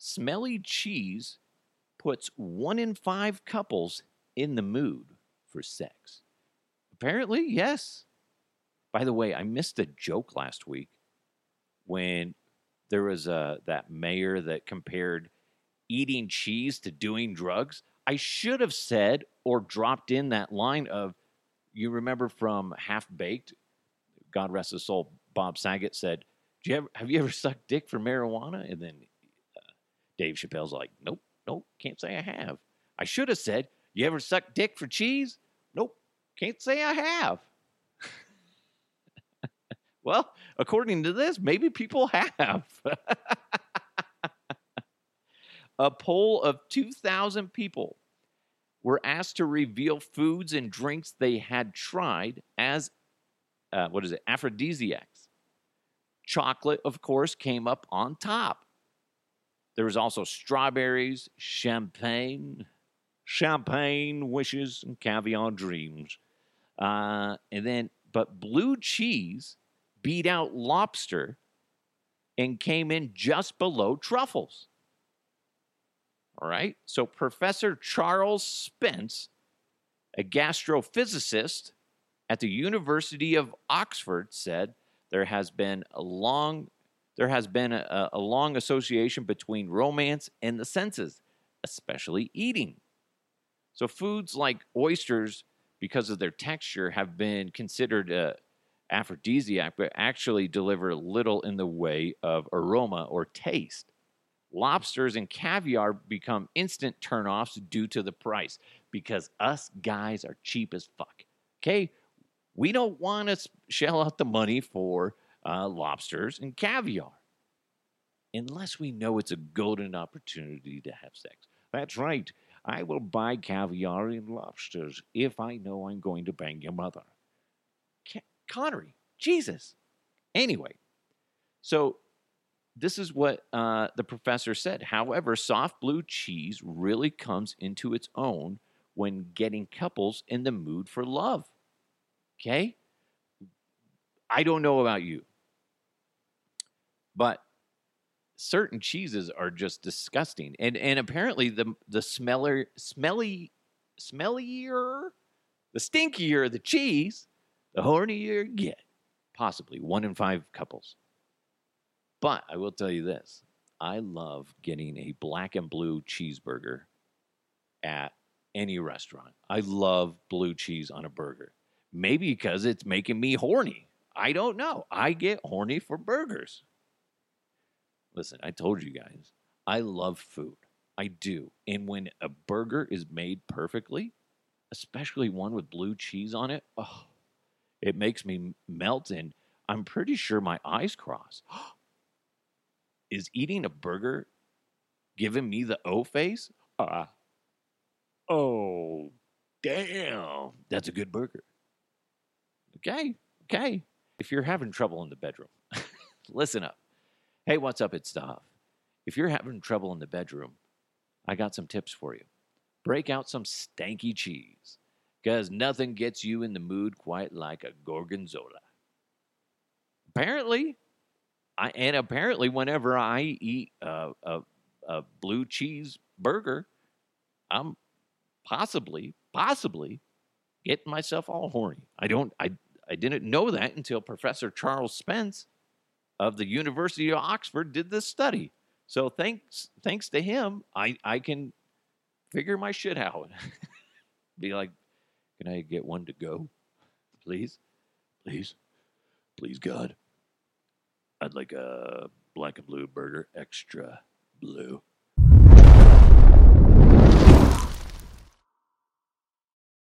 smelly cheese puts one in five couples in the mood for sex. Apparently, yes. By the way, I missed a joke last week when there was a that mayor that compared eating cheese to doing drugs. I should have said or dropped in that line of you remember from Half Baked, God rest his soul, Bob Saget said, you ever, Have you ever sucked dick for marijuana? And then uh, Dave Chappelle's like, Nope, nope, can't say I have. I should have said, You ever sucked dick for cheese? Nope, can't say I have. well, according to this, maybe people have. a poll of 2,000 people were asked to reveal foods and drinks they had tried as, uh, what is it, aphrodisiacs. Chocolate, of course, came up on top. There was also strawberries, champagne, champagne wishes, and caviar dreams. Uh, and then, but blue cheese beat out lobster and came in just below truffles. All right. So Professor Charles Spence, a gastrophysicist at the University of Oxford, said there has been a long there has been a, a long association between romance and the senses, especially eating. So foods like oysters, because of their texture, have been considered a aphrodisiac, but actually deliver little in the way of aroma or taste lobsters and caviar become instant turnoffs due to the price because us guys are cheap as fuck. Okay? We don't want to shell out the money for uh, lobsters and caviar unless we know it's a golden opportunity to have sex. That's right. I will buy caviar and lobsters if I know I'm going to bang your mother. Connery, Jesus. Anyway, so this is what uh, the professor said. However, soft blue cheese really comes into its own when getting couples in the mood for love. Okay? I don't know about you, but certain cheeses are just disgusting. And and apparently the the smeller smelly smellier, the stinkier the cheese, the hornier you get. Possibly one in five couples. But I will tell you this I love getting a black and blue cheeseburger at any restaurant. I love blue cheese on a burger. Maybe because it's making me horny. I don't know. I get horny for burgers. Listen, I told you guys, I love food. I do. And when a burger is made perfectly, especially one with blue cheese on it, oh, it makes me melt and I'm pretty sure my eyes cross. is eating a burger giving me the O face? Uh, oh, damn. That's a good burger. Okay, okay. If you're having trouble in the bedroom, listen up. Hey, what's up? It's Dov. If you're having trouble in the bedroom, I got some tips for you. Break out some stanky cheese, because nothing gets you in the mood quite like a gorgonzola. Apparently, I, and apparently, whenever I eat a, a, a blue cheese burger, I'm possibly, possibly getting myself all horny. I don't, I, I didn't know that until Professor Charles Spence of the University of Oxford did this study. So thanks, thanks to him, I, I can figure my shit out. Be like, can I get one to go, please, please, please, God. I'd like a black and blue burger, extra blue.